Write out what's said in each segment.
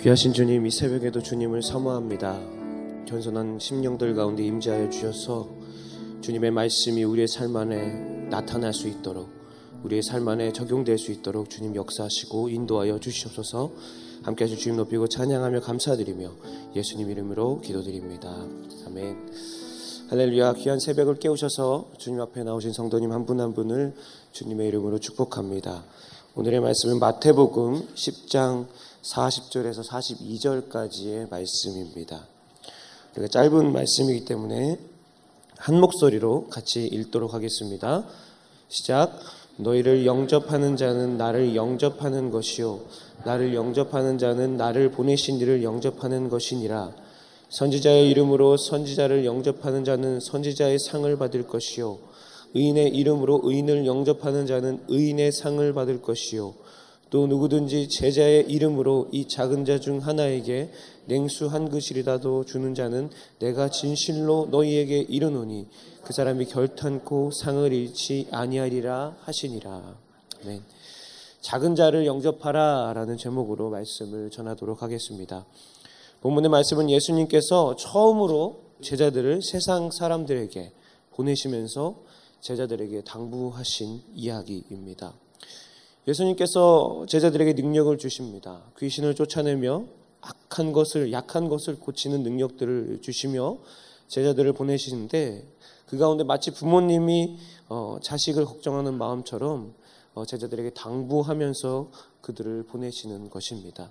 귀하신 주님 이 새벽에도 주님을 사모합니다. 겸손한 심령들 가운데 임재하여 주셔서 주님의 말씀이 우리의 삶 안에 나타날 수 있도록 우리의 삶 안에 적용될 수 있도록 주님 역사하시고 인도하여 주시옵소서 함께 하신 주님 높이고 찬양하며 감사드리며 예수님 이름으로 기도드립니다. 아멘. 할렐루야 귀한 새벽을 깨우셔서 주님 앞에 나오신 성도님 한 분한 분을 주님의 이름으로 축복합니다. 오늘의 말씀은 마태복음 10장 40절에서 42절까지의 말씀입니다. 우리가 짧은 말씀이기 때문에 한 목소리로 같이 읽도록 하겠습니다. 시작. 너희를 영접하는 자는 나를 영접하는 것이요 나를 영접하는 자는 나를 보내신 이를 영접하는 것이니라. 선지자의 이름으로 선지자를 영접하는 자는 선지자의 상을 받을 것이요 의인의 이름으로 의인을 영접하는 자는 의인의 상을 받을 것이요 또 누구든지 제자의 이름으로 이 작은 자 중 하나에게 냉수 한 그릇이라도 주는 자는 내가 진실로 너희에게 이르노니 그 사람이 결탄코 상을 잃지 아니하리라 하시니라. 아멘. 작은 자를 영접하라라는 제목으로 말씀을 전하도록 하겠습니다. 본문의 말씀은 예수님께서 처음으로 제자들을 세상 사람들에게 보내시면서 제자들에게 당부하신 이야기입니다. 예수님께서 제자들에게 능력을 주십니다. 귀신을 쫓아내며 악한 것을 약한 것을 고치는 능력들을 주시며 제자들을 보내시는데 그 가운데 마치 부모님이 어, 자식을 걱정하는 마음처럼 어, 제자들에게 당부하면서 그들을 보내시는 것입니다.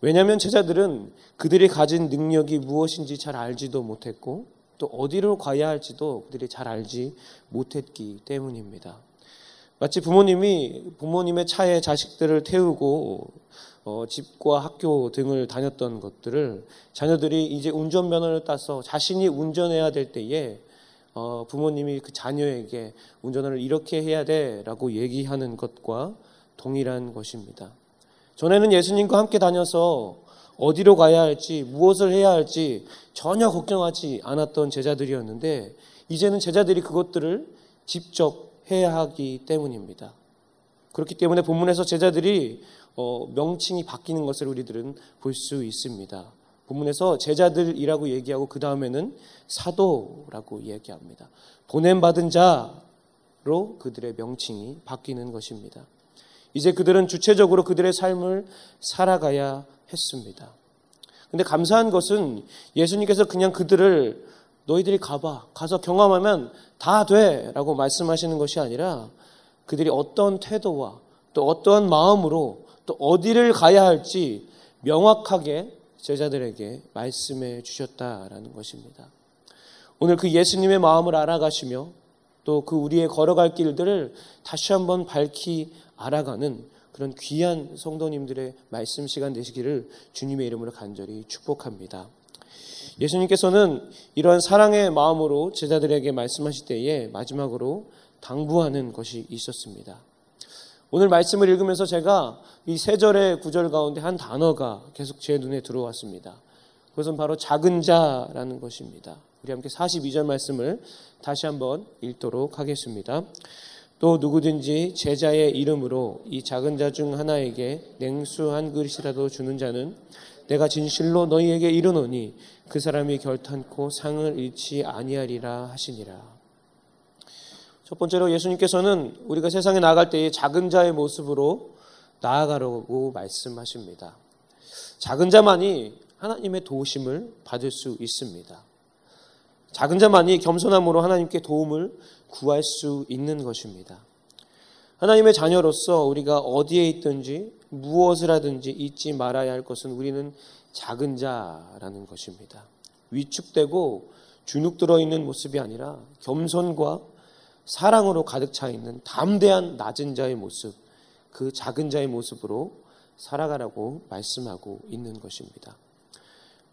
왜냐하면 제자들은 그들이 가진 능력이 무엇인지 잘 알지도 못했고 또 어디로 가야 할지도 그들이 잘 알지 못했기 때문입니다. 마치 부모님이 부모님의 차에 자식들을 태우고 어, 집과 학교 등을 다녔던 것들을 자녀들이 이제 운전면허를 따서 자신이 운전해야 될 때에 어, 부모님이 그 자녀에게 운전을 이렇게 해야 돼라고 얘기하는 것과 동일한 것입니다. 전에는 예수님과 함께 다녀서 어디로 가야 할지 무엇을 해야 할지 전혀 걱정하지 않았던 제자들이었는데 이제는 제자들이 그것들을 직접 해야 하기 때문입니다. 그렇기 때문에 본문에서 제자들이 어, 명칭이 바뀌는 것을 우리들은 볼 수 있습니다. 본문에서 제자들이라고 얘기하고 그 다음에는 사도라고 얘기합니다. 보냄 받은 자로 그들의 명칭이 바뀌는 것입니다. 이제 그들은 주체적으로 그들의 삶을 살아가야 했습니다. 근데 감사한 것은 예수님께서 그냥 그들을 너희들이 가봐. 가서 경험하면 다 돼. 라고 말씀하시는 것이 아니라 그들이 어떤 태도와 또 어떠한 마음으로 또 어디를 가야 할지 명확하게 제자들에게 말씀해 주셨다라는 것입니다. 오늘 그 예수님의 마음을 알아가시며 또 그 우리의 걸어갈 길들을 다시 한번 밝히 알아가는 그런 귀한 성도님들의 말씀 시간 되시기를 주님의 이름으로 간절히 축복합니다. 예수님께서는 이러한 사랑의 마음으로 제자들에게 말씀하실 때에 마지막으로 당부하는 것이 있었습니다. 오늘 말씀을 읽으면서 제가 이 세 절의 구절 가운데 한 단어가 계속 제 눈에 들어왔습니다. 그것은 바로 작은 자라는 것입니다. 우리 함께 42절 말씀을 다시 한번 읽도록 하겠습니다. 또 누구든지 제자의 이름으로 이 작은 자 중 하나에게 냉수 한 그릇이라도 주는 자는 내가 진실로 너희에게 이르노니 그 사람이 결탄코 상을 잃지 아니하리라 하시니라. 첫 번째로 예수님께서는 우리가 세상에 나갈 때의 작은 자의 모습으로 나아가라고 말씀하십니다. 작은 자만이 하나님의 도우심을 받을 수 있습니다. 작은 자만이 겸손함으로 하나님께 도움을 구할 수 있는 것입니다. 하나님의 자녀로서 우리가 어디에 있든지 무엇을 하든지 잊지 말아야 할 것은 우리는 작은 자라는 것입니다. 위축되고 주눅 들어 있는 모습이 아니라 겸손과 사랑으로 가득 차 있는 담대한 낮은 자의 모습, 그 작은 자의 모습으로 살아가라고 말씀하고 있는 것입니다.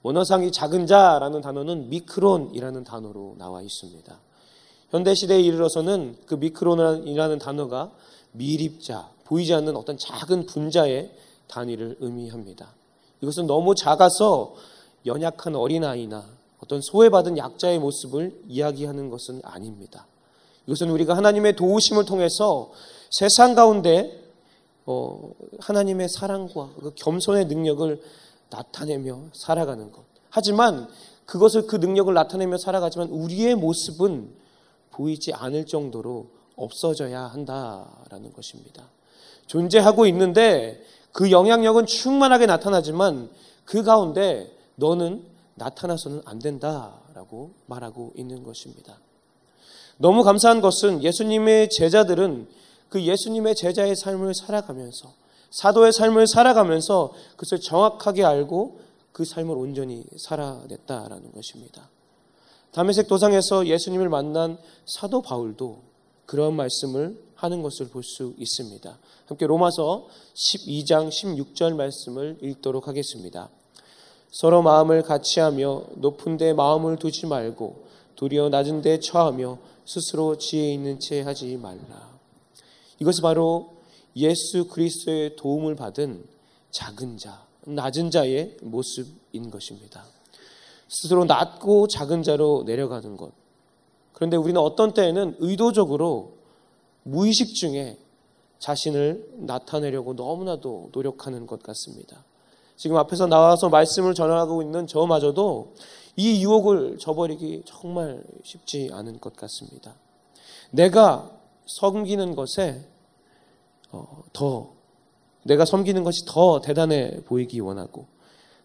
원어상 이 작은 자라는 단어는 미크론이라는 단어로 나와 있습니다. 현대 시대에 이르러서는 그 미크론이라는 단어가 미립자, 보이지 않는 어떤 작은 분자의 단위를 의미합니다. 이것은 너무 작아서 연약한 어린아이나 어떤 소외받은 약자의 모습을 이야기하는 것은 아닙니다. 이것은 우리가 하나님의 도우심을 통해서 세상 가운데 어, 하나님의 사랑과 그 겸손의 능력을 나타내며 살아가는 것. 하지만 그것을 그 능력을 나타내며 살아가지만 우리의 모습은 보이지 않을 정도로 없어져야 한다라는 것입니다. 존재하고 있는데 그 영향력은 충만하게 나타나지만 그 가운데 너는 나타나서는 안 된다라고 말하고 있는 것입니다. 너무 감사한 것은 예수님의 제자들은 그 예수님의 제자의 삶을 살아가면서 사도의 삶을 살아가면서 그것을 정확하게 알고 그 삶을 온전히 살아냈다라는 것입니다. 담에색 도상에서 예수님을 만난 사도 바울도 그런 말씀을 하는 것을 볼 수 있습니다. 함께 로마서 12장 16절 말씀을 읽도록 하겠습니다. 서로 마음을 같이 하며 높은 데 마음을 두지 말고 도리어 낮은 데 처하며 스스로 지혜 있는 채 하지 말라. 이것이 바로 예수 그리스도의 도움을 받은 작은 자, 낮은 자의 모습인 것입니다. 스스로 낮고 작은 자로 내려가는 것. 그런데 우리는 어떤 때에는 의도적으로 무의식 중에 자신을 나타내려고 너무나도 노력하는 것 같습니다. 지금 앞에서 나와서 말씀을 전하고 있는 저마저도 이 유혹을 저버리기 정말 쉽지 않은 것 같습니다. 내가 섬기는 것에 어, 더 내가 섬기는 것이 더 대단해 보이기 원하고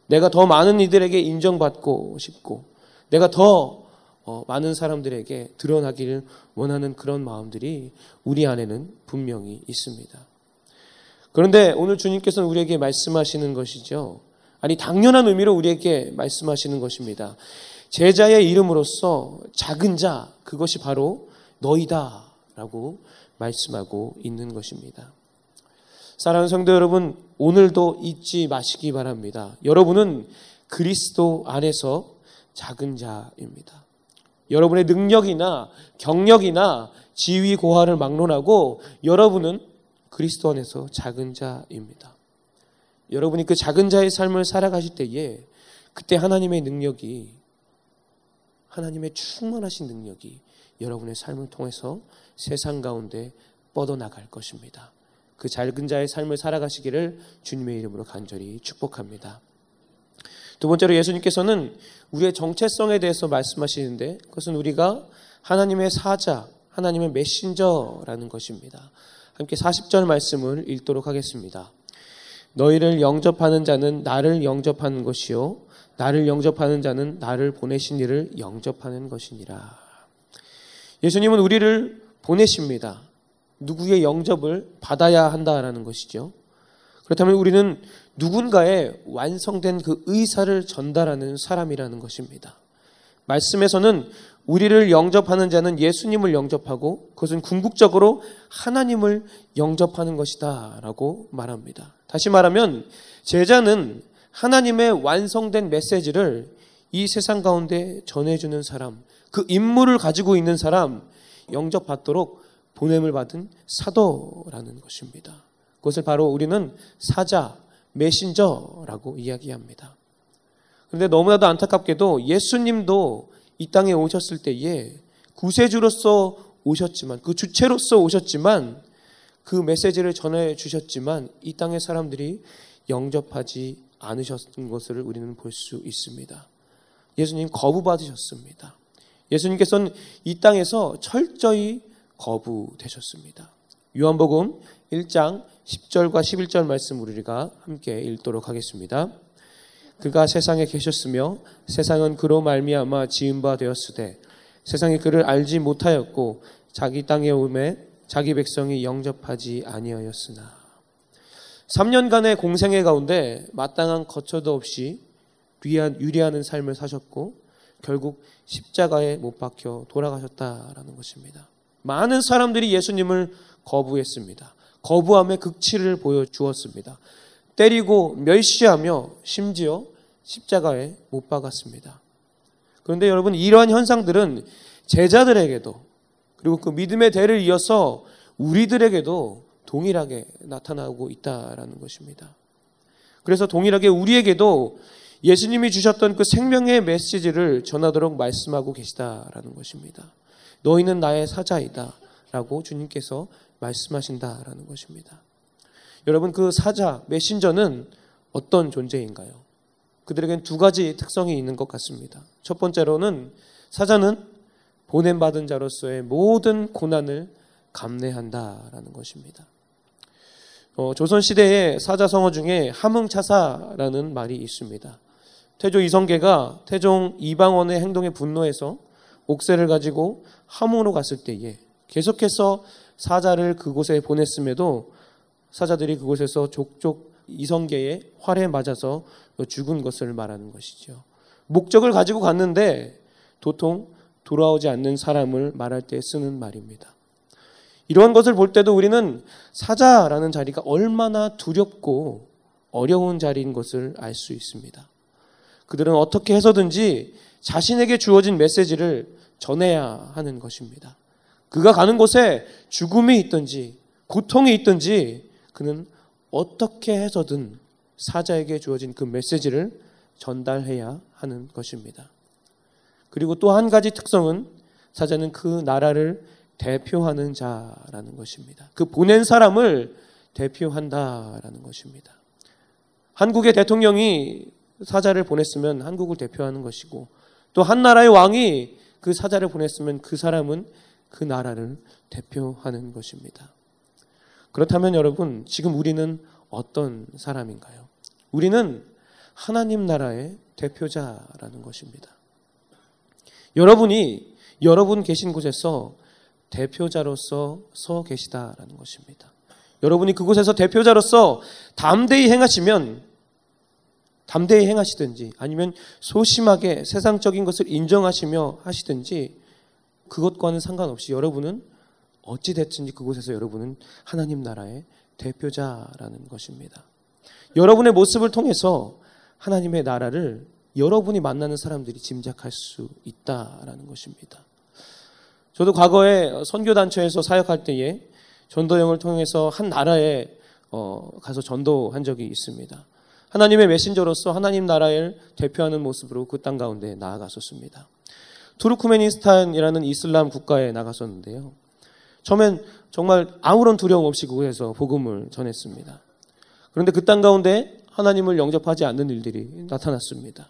내가 더 많은 이들에게 인정받고 싶고 내가 더 어, 많은 사람들에게 드러나기를 원하는 그런 마음들이 우리 안에는 분명히 있습니다. 그런데 오늘 주님께서는 우리에게 말씀하시는 것이죠. 아니 당연한 의미로 우리에게 말씀하시는 것입니다. 제자의 이름으로서 작은 자 그것이 바로 너희다 라고 말씀하고 있는 것입니다. 사랑하는 성도 여러분, 오늘도 잊지 마시기 바랍니다. 여러분은 그리스도 안에서 작은 자입니다. 여러분의 능력이나 경력이나 지위 고하를 막론하고 여러분은 그리스도 안에서 작은 자입니다. 여러분이 그 작은 자의 삶을 살아가실 때에 그때 하나님의 능력이 하나님의 충만하신 능력이 여러분의 삶을 통해서 세상 가운데 뻗어나갈 것입니다. 그 작은 자의 삶을 살아가시기를 주님의 이름으로 간절히 축복합니다. 두 번째로 예수님께서는 우리의 정체성에 대해서 말씀하시는데 그것은 우리가 하나님의 사자, 하나님의 메신저라는 것입니다. 함께 40절 말씀을 읽도록 하겠습니다. 너희를 영접하는 자는 나를 영접하는 것이요 나를 영접하는 자는 나를 보내신 이를 영접하는 것이니라. 예수님은 우리를 보내십니다. 누구의 영접을 받아야 한다라는 것이죠. 그렇다면 우리는 누군가의 완성된 그 의사를 전달하는 사람이라는 것입니다. 말씀에서는 우리를 영접하는 자는 예수님을 영접하고 그것은 궁극적으로 하나님을 영접하는 것이다 라고 말합니다. 다시 말하면 제자는 하나님의 완성된 메시지를 이 세상 가운데 전해주는 사람, 그 임무를 가지고 있는 사람 영접받도록 보냄을 받은 사도라는 것입니다. 그것을 바로 우리는 사자, 메신저라고 이야기합니다. 그런데 너무나도 안타깝게도 예수님도 이 땅에 오셨을 때에 구세주로서 오셨지만 그 주체로서 오셨지만 그 메시지를 전해 주셨지만 이 땅의 사람들이 영접하지 않으셨던 것을 우리는 볼 수 있습니다. 예수님 거부받으셨습니다. 예수님께서는 이 땅에서 철저히 거부되셨습니다. 요한복음 1장 10절과 11절 말씀 우리가 함께 읽도록 하겠습니다. 그가 세상에 계셨으며 세상은 그로 말미암아 지은 바 되었으되 세상이 그를 알지 못하였고 자기 땅에 오매 자기 백성이 영접하지 아니하였으나 3년간의 공생애 가운데 마땅한 거처도 없이 유리하는 삶을 사셨고 결국 십자가에 못 박혀 돌아가셨다라는 것입니다. 많은 사람들이 예수님을 거부했습니다. 거부함의 극치를 보여주었습니다. 때리고 멸시하며 심지어 십자가에 못 박았습니다. 그런데 여러분 이러한 현상들은 제자들에게도 그리고 그 믿음의 대를 이어서 우리들에게도 동일하게 나타나고 있다라는 것입니다. 그래서 동일하게 우리에게도 예수님이 주셨던 그 생명의 메시지를 전하도록 말씀하고 계시다라는 것입니다. 너희는 나의 사자이다. 라고 주님께서 말씀하신다라는 것입니다. 여러분, 그 사자, 메신저는 어떤 존재인가요? 그들에겐 두 가지 특성이 있는 것 같습니다. 첫 번째로는 사자는 보냄받은 자로서의 모든 고난을 감내한다라는 것입니다. 어, 조선 시대의 사자성어 중에 함흥차사라는 말이 있습니다. 태조 이성계가 태종 이방원의 행동에 분노해서 옥새를 가지고 함흥으로 갔을 때에 계속해서 사자를 그곳에 보냈음에도 사자들이 그곳에서 족족 이성계의 활에 맞아서 죽은 것을 말하는 것이죠. 목적을 가지고 갔는데 도통 돌아오지 않는 사람을 말할 때 쓰는 말입니다. 이러한 것을 볼 때도 우리는 사자라는 자리가 얼마나 두렵고 어려운 자리인 것을 알 수 있습니다. 그들은 어떻게 해서든지 자신에게 주어진 메시지를 전해야 하는 것입니다. 그가 가는 곳에 죽음이 있든지 고통이 있든지 그는 어떻게 해서든 사자에게 주어진 그 메시지를 전달해야 하는 것입니다. 그리고 또 한 가지 특성은 사자는 그 나라를 대표하는 자라는 것입니다. 그 보낸 사람을 대표한다라는 것입니다. 한국의 대통령이 사자를 보냈으면 한국을 대표하는 것이고 또 한 나라의 왕이 그 사자를 보냈으면 그 사람은 그 나라를 대표하는 것입니다. 그렇다면 여러분, 지금 우리는 어떤 사람인가요? 우리는 하나님 나라의 대표자라는 것입니다. 여러분이 여러분 계신 곳에서 대표자로서 서 계시다라는 것입니다. 여러분이 그곳에서 대표자로서 담대히 행하시면 담대히 행하시든지 아니면 소심하게 세상적인 것을 인정하시며 하시든지 그것과는 상관없이 여러분은 어찌 됐든지 그곳에서 여러분은 하나님 나라의 대표자라는 것입니다. 여러분의 모습을 통해서 하나님의 나라를 여러분이 만나는 사람들이 짐작할 수 있다라는 것입니다. 저도 과거에 선교단체에서 사역할 때에 전도형을 통해서 한 나라에 어, 가서 전도한 적이 있습니다. 하나님의 메신저로서 하나님 나라를 대표하는 모습으로 그 땅 가운데 나아갔었습니다. 투르크메니스탄이라는 이슬람 국가에 나갔었는데요. 처음엔 정말 아무런 두려움 없이 그곳에서 복음을 전했습니다. 그런데 그 땅 가운데 하나님을 영접하지 않는 일들이 나타났습니다.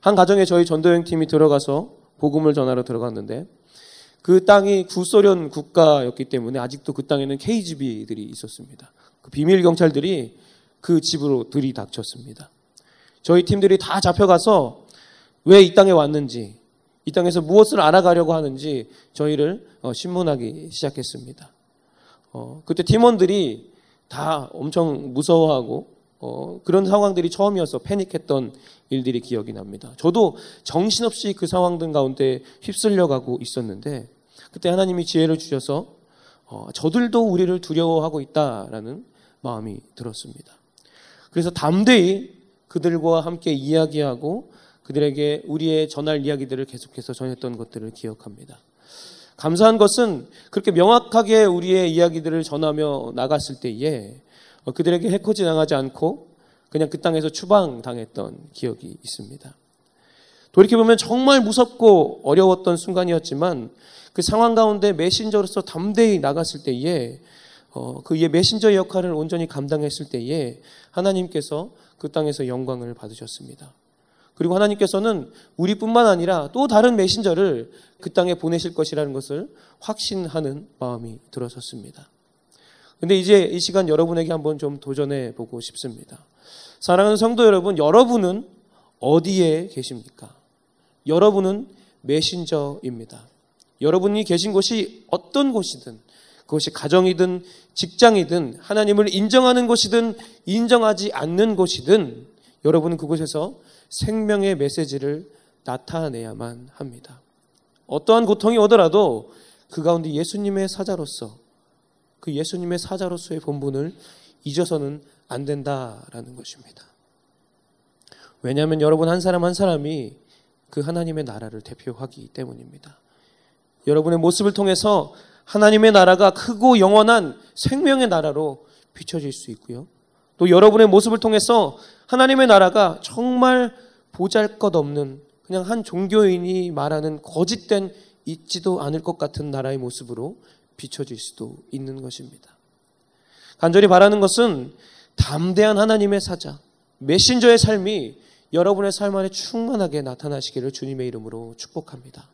한 가정에 저희 전도형 팀이 들어가서 복음을 전하러 들어갔는데 그 땅이 구소련 국가였기 때문에 아직도 그 땅에는 KGB들이 있었습니다. 그 비밀 경찰들이 그 집으로 들이닥쳤습니다. 저희 팀들이 다 잡혀가서 왜 이 땅에 왔는지, 이 땅에서 무엇을 알아가려고 하는지 저희를 어, 신문하기 시작했습니다. 어, 그때 팀원들이 다 엄청 무서워하고 어, 그런 상황들이 처음이어서 패닉했던 일들이 기억이 납니다. 저도 정신없이 그 상황들 가운데 휩쓸려 가고 있었는데 그때 하나님이 지혜를 주셔서 어, 저들도 우리를 두려워하고 있다라는 마음이 들었습니다. 그래서 담대히 그들과 함께 이야기하고 그들에게 우리의 전할 이야기들을 계속해서 전했던 것들을 기억합니다. 감사한 것은 그렇게 명확하게 우리의 이야기들을 전하며 나갔을 때에 어, 그들에게 해코지 당하지 않고 그냥 그 땅에서 추방당했던 기억이 있습니다. 돌이켜보면 정말 무섭고 어려웠던 순간이었지만 그 상황 가운데 메신저로서 담대히 나갔을 때에 어, 그의 메신저 역할을 온전히 감당했을 때에 하나님께서 그 땅에서 영광을 받으셨습니다. 그리고 하나님께서는 우리뿐만 아니라 또 다른 메신저를 그 땅에 보내실 것이라는 것을 확신하는 마음이 들어섰습니다. 근데 이제 이 시간 여러분에게 한번 좀 도전해 보고 싶습니다. 사랑하는 성도 여러분, 여러분은 어디에 계십니까? 여러분은 메신저입니다. 여러분이 계신 곳이 어떤 곳이든 그것이 가정이든 직장이든 하나님을 인정하는 곳이든 인정하지 않는 곳이든 여러분은 그곳에서 생명의 메시지를 나타내야만 합니다. 어떠한 고통이 오더라도 그 가운데 예수님의 사자로서 그 예수님의 사자로서의 본분을 잊어서는 안 된다라는 것입니다. 왜냐하면 여러분 한 사람 한 사람이 그 하나님의 나라를 대표하기 때문입니다. 여러분의 모습을 통해서 하나님의 나라가 크고 영원한 생명의 나라로 비춰질 수 있고요. 또 여러분의 모습을 통해서 하나님의 나라가 정말 보잘 것 없는 그냥 한 종교인이 말하는 거짓된 있지도 않을 것 같은 나라의 모습으로 비춰질 수도 있는 것입니다. 간절히 바라는 것은 담대한 하나님의 사자, 메신저의 삶이 여러분의 삶 안에 충만하게 나타나시기를 주님의 이름으로 축복합니다.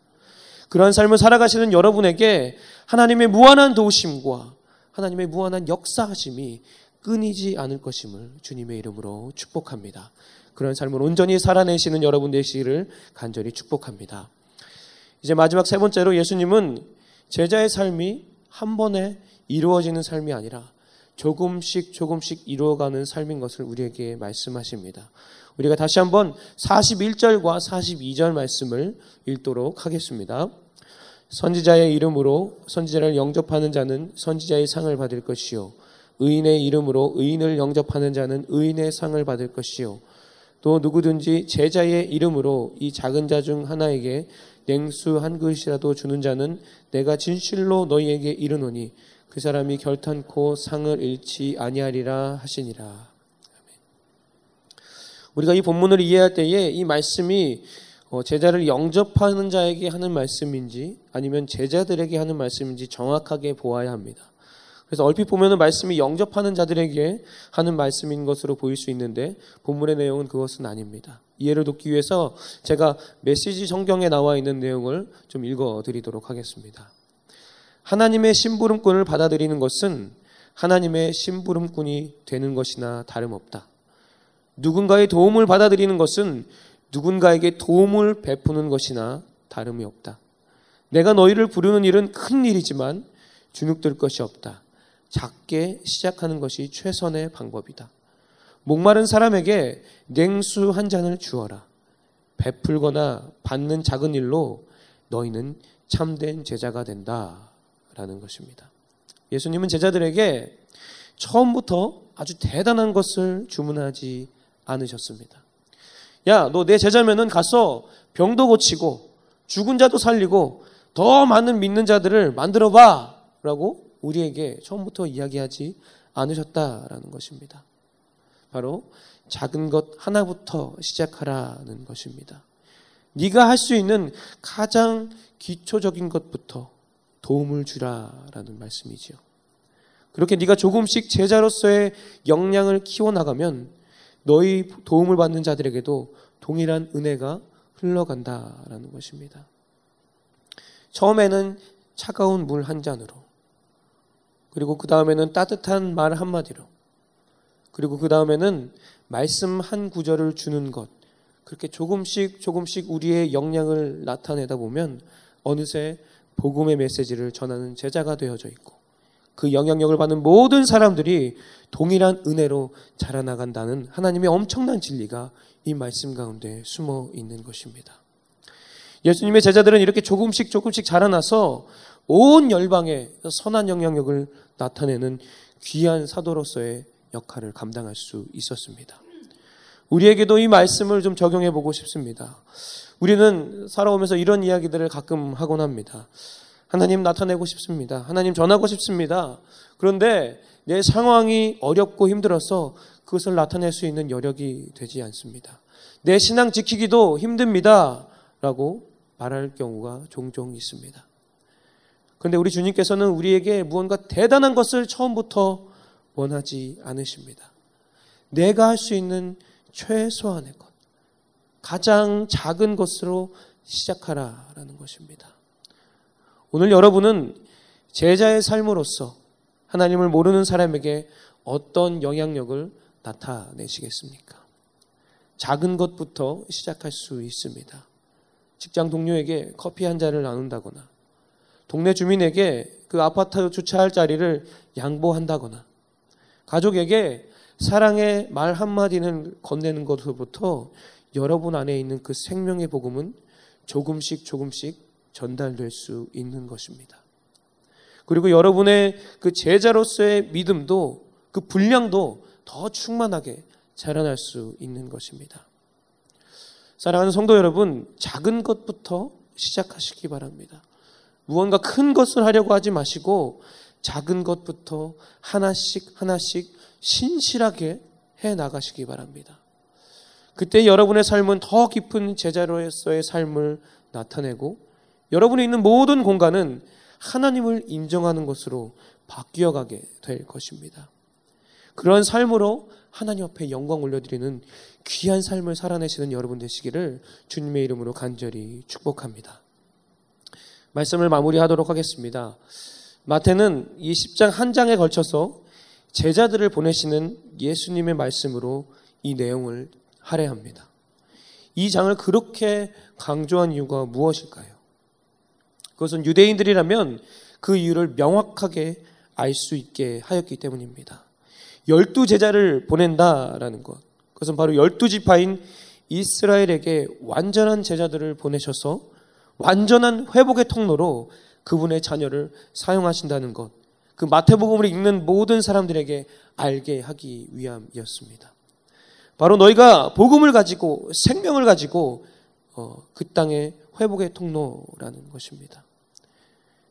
그러한 삶을 살아가시는 여러분에게 하나님의 무한한 도우심과 하나님의 무한한 역사하심이 끊이지 않을 것임을 주님의 이름으로 축복합니다. 그런 삶을 온전히 살아내시는 여러분 되시기를 간절히 축복합니다. 이제 마지막 세 번째로 예수님은 제자의 삶이 한 번에 이루어지는 삶이 아니라 조금씩 조금씩 이루어가는 삶인 것을 우리에게 말씀하십니다. 우리가 다시 한번 41절과 42절 말씀을 읽도록 하겠습니다. 선지자의 이름으로 선지자를 영접하는 자는 선지자의 상을 받을 것이요. 의인의 이름으로 의인을 영접하는 자는 의인의 상을 받을 것이요. 또 누구든지 제자의 이름으로 이 작은 자 중 하나에게 냉수 한 그릇이라도 주는 자는 내가 진실로 너희에게 이르노니 그 사람이 결탄코 상을 잃지 아니하리라 하시니라. 우리가 이 본문을 이해할 때에 이 말씀이 어, 제자를 영접하는 자에게 하는 말씀인지 아니면 제자들에게 하는 말씀인지 정확하게 보아야 합니다. 그래서 얼핏 보면은 말씀이 영접하는 자들에게 하는 말씀인 것으로 보일 수 있는데 본문의 내용은 그것은 아닙니다. 이해를 돕기 위해서 제가 메시지 성경에 나와 있는 내용을 좀 읽어 드리도록 하겠습니다. 하나님의 심부름꾼을 받아들이는 것은 하나님의 심부름꾼이 되는 것이나 다름없다. 누군가의 도움을 받아들이는 것은 누군가에게 도움을 베푸는 것이나 다름이 없다. 내가 너희를 부르는 일은 큰 일이지만 주눅들 것이 없다. 작게 시작하는 것이 최선의 방법이다. 목마른 사람에게 냉수 한 잔을 주어라. 베풀거나 받는 작은 일로 너희는 참된 제자가 된다. 라는 것입니다. 예수님은 제자들에게 처음부터 아주 대단한 것을 주문하지 않으셨습니다. 야, 너 내 제자면은 가서 병도 고치고 죽은 자도 살리고 더 많은 믿는 자들을 만들어 봐. 라고 우리에게 처음부터 이야기하지 않으셨다라는 것입니다. 바로 작은 것 하나부터 시작하라는 것입니다. 네가 할 수 있는 가장 기초적인 것부터 도움을 주라라는 말씀이지요. 그렇게 네가 조금씩 제자로서의 역량을 키워 나가면 너희 도움을 받는 자들에게도 동일한 은혜가 흘러간다라는 것입니다. 처음에는 차가운 물 한 잔으로, 그리고 그 다음에는 따뜻한 말 한마디로, 그리고 그 다음에는 말씀 한 구절을 주는 것, 그렇게 조금씩 조금씩 우리의 역량을 나타내다 보면 어느새 복음의 메시지를 전하는 제자가 되어져 있고 그 영향력을 받는 모든 사람들이 동일한 은혜로 자라나간다는 하나님의 엄청난 진리가 이 말씀 가운데 숨어 있는 것입니다. 예수님의 제자들은 이렇게 조금씩 조금씩 자라나서 온 열방에 선한 영향력을 나타내는 귀한 사도로서의 역할을 감당할 수 있었습니다. 우리에게도 이 말씀을 좀 적용해 보고 싶습니다. 우리는 살아오면서 이런 이야기들을 가끔 하곤 합니다. 하나님 나타내고 싶습니다. 하나님 전하고 싶습니다. 그런데 내 상황이 어렵고 힘들어서 그것을 나타낼 수 있는 여력이 되지 않습니다. 내 신앙 지키기도 힘듭니다. 라고 말할 경우가 종종 있습니다. 그런데 우리 주님께서는 우리에게 무언가 대단한 것을 처음부터 원하지 않으십니다. 내가 할 수 있는 최소한의 것, 가장 작은 것으로 시작하라라는 것입니다. 오늘 여러분은 제자의 삶으로서 하나님을 모르는 사람에게 어떤 영향력을 나타내시겠습니까? 작은 것부터 시작할 수 있습니다. 직장 동료에게 커피 한 잔을 나눈다거나, 동네 주민에게 그 아파트 주차할 자리를 양보한다거나, 가족에게 사랑의 말 한마디는 건네는 것부터 여러분 안에 있는 그 생명의 복음은 조금씩 조금씩 전달될 수 있는 것입니다. 그리고 여러분의 그 제자로서의 믿음도 그 분량도 더 충만하게 자라날 수 있는 것입니다. 사랑하는 성도 여러분, 작은 것부터 시작하시기 바랍니다. 무언가 큰 것을 하려고 하지 마시고 작은 것부터 하나씩 하나씩 신실하게 해 나가시기 바랍니다. 그때 여러분의 삶은 더 깊은 제자로서의 삶을 나타내고 여러분이 있는 모든 공간은 하나님을 인정하는 것으로 바뀌어 가게 될 것입니다. 그러한 삶으로 하나님 앞에 영광 올려드리는 귀한 삶을 살아내시는 여러분 되시기를 주님의 이름으로 간절히 축복합니다. 말씀을 마무리하도록 하겠습니다. 마태는 이 10장 한 장에 걸쳐서 제자들을 보내시는 예수님의 말씀으로 이 내용을 할애합니다. 이 장을 그렇게 강조한 이유가 무엇일까요? 그것은 유대인들이라면 그 이유를 명확하게 알 수 있게 하였기 때문입니다. 열두 제자를 보낸다라는 것. 그것은 바로 열두 지파인 이스라엘에게 완전한 제자들을 보내셔서 완전한 회복의 통로로 그분의 자녀를 사용하신다는 것. 그 마태복음을 읽는 모든 사람들에게 알게 하기 위함이었습니다. 바로 너희가 복음을 가지고 생명을 가지고 어, 그 땅의 회복의 통로라는 것입니다.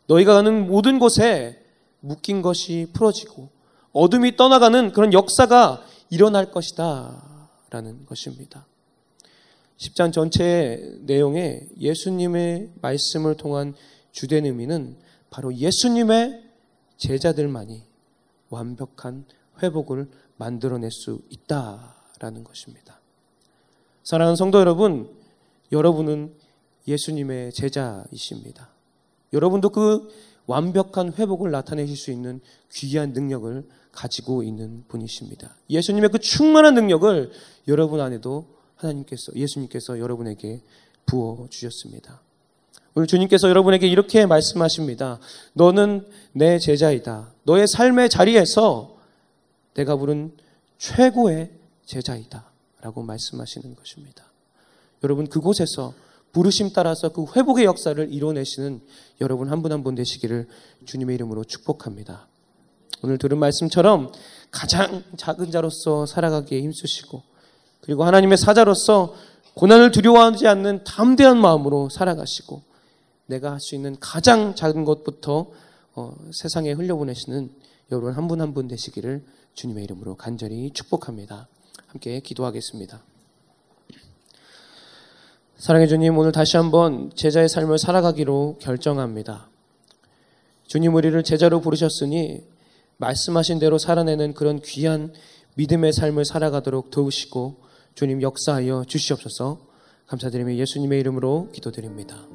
너희가 가는 모든 곳에 묶인 것이 풀어지고 어둠이 떠나가는 그런 역사가 일어날 것이다. 라는 것입니다. 10장 전체의 내용에 예수님의 말씀을 통한 주된 의미는 바로 예수님의 제자들만이 완벽한 회복을 만들어낼 수 있다라는 것입니다. 사랑하는 성도 여러분, 여러분은 예수님의 제자이십니다. 여러분도 그 완벽한 회복을 나타내실 수 있는 귀한 능력을 가지고 있는 분이십니다. 예수님의 그 충만한 능력을 여러분 안에도 하나님께서, 예수님께서 여러분에게 부어 주셨습니다. 오늘 주님께서 여러분에게 이렇게 말씀하십니다. 너는 내 제자이다. 너의 삶의 자리에서 내가 부른 최고의 제자이다. 라고 말씀하시는 것입니다. 여러분, 그곳에서 부르심 따라서 그 회복의 역사를 이뤄내시는 여러분 한 분 한 분 되시기를 주님의 이름으로 축복합니다. 오늘 들은 말씀처럼 가장 작은 자로서 살아가기에 힘쓰시고 그리고 하나님의 사자로서 고난을 두려워하지 않는 담대한 마음으로 살아가시고 내가 할 수 있는 가장 작은 것부터 어, 세상에 흘려보내시는 여러분 한분 한분 되시기를 주님의 이름으로 간절히 축복합니다. 함께 기도하겠습니다. 사랑해 주님, 오늘 다시 한번 제자의 삶을 살아가기로 결정합니다. 주님 우리를 제자로 부르셨으니 말씀하신 대로 살아내는 그런 귀한 믿음의 삶을 살아가도록 도우시고 주님 역사하여 주시옵소서 감사드리며 예수님의 이름으로 기도드립니다.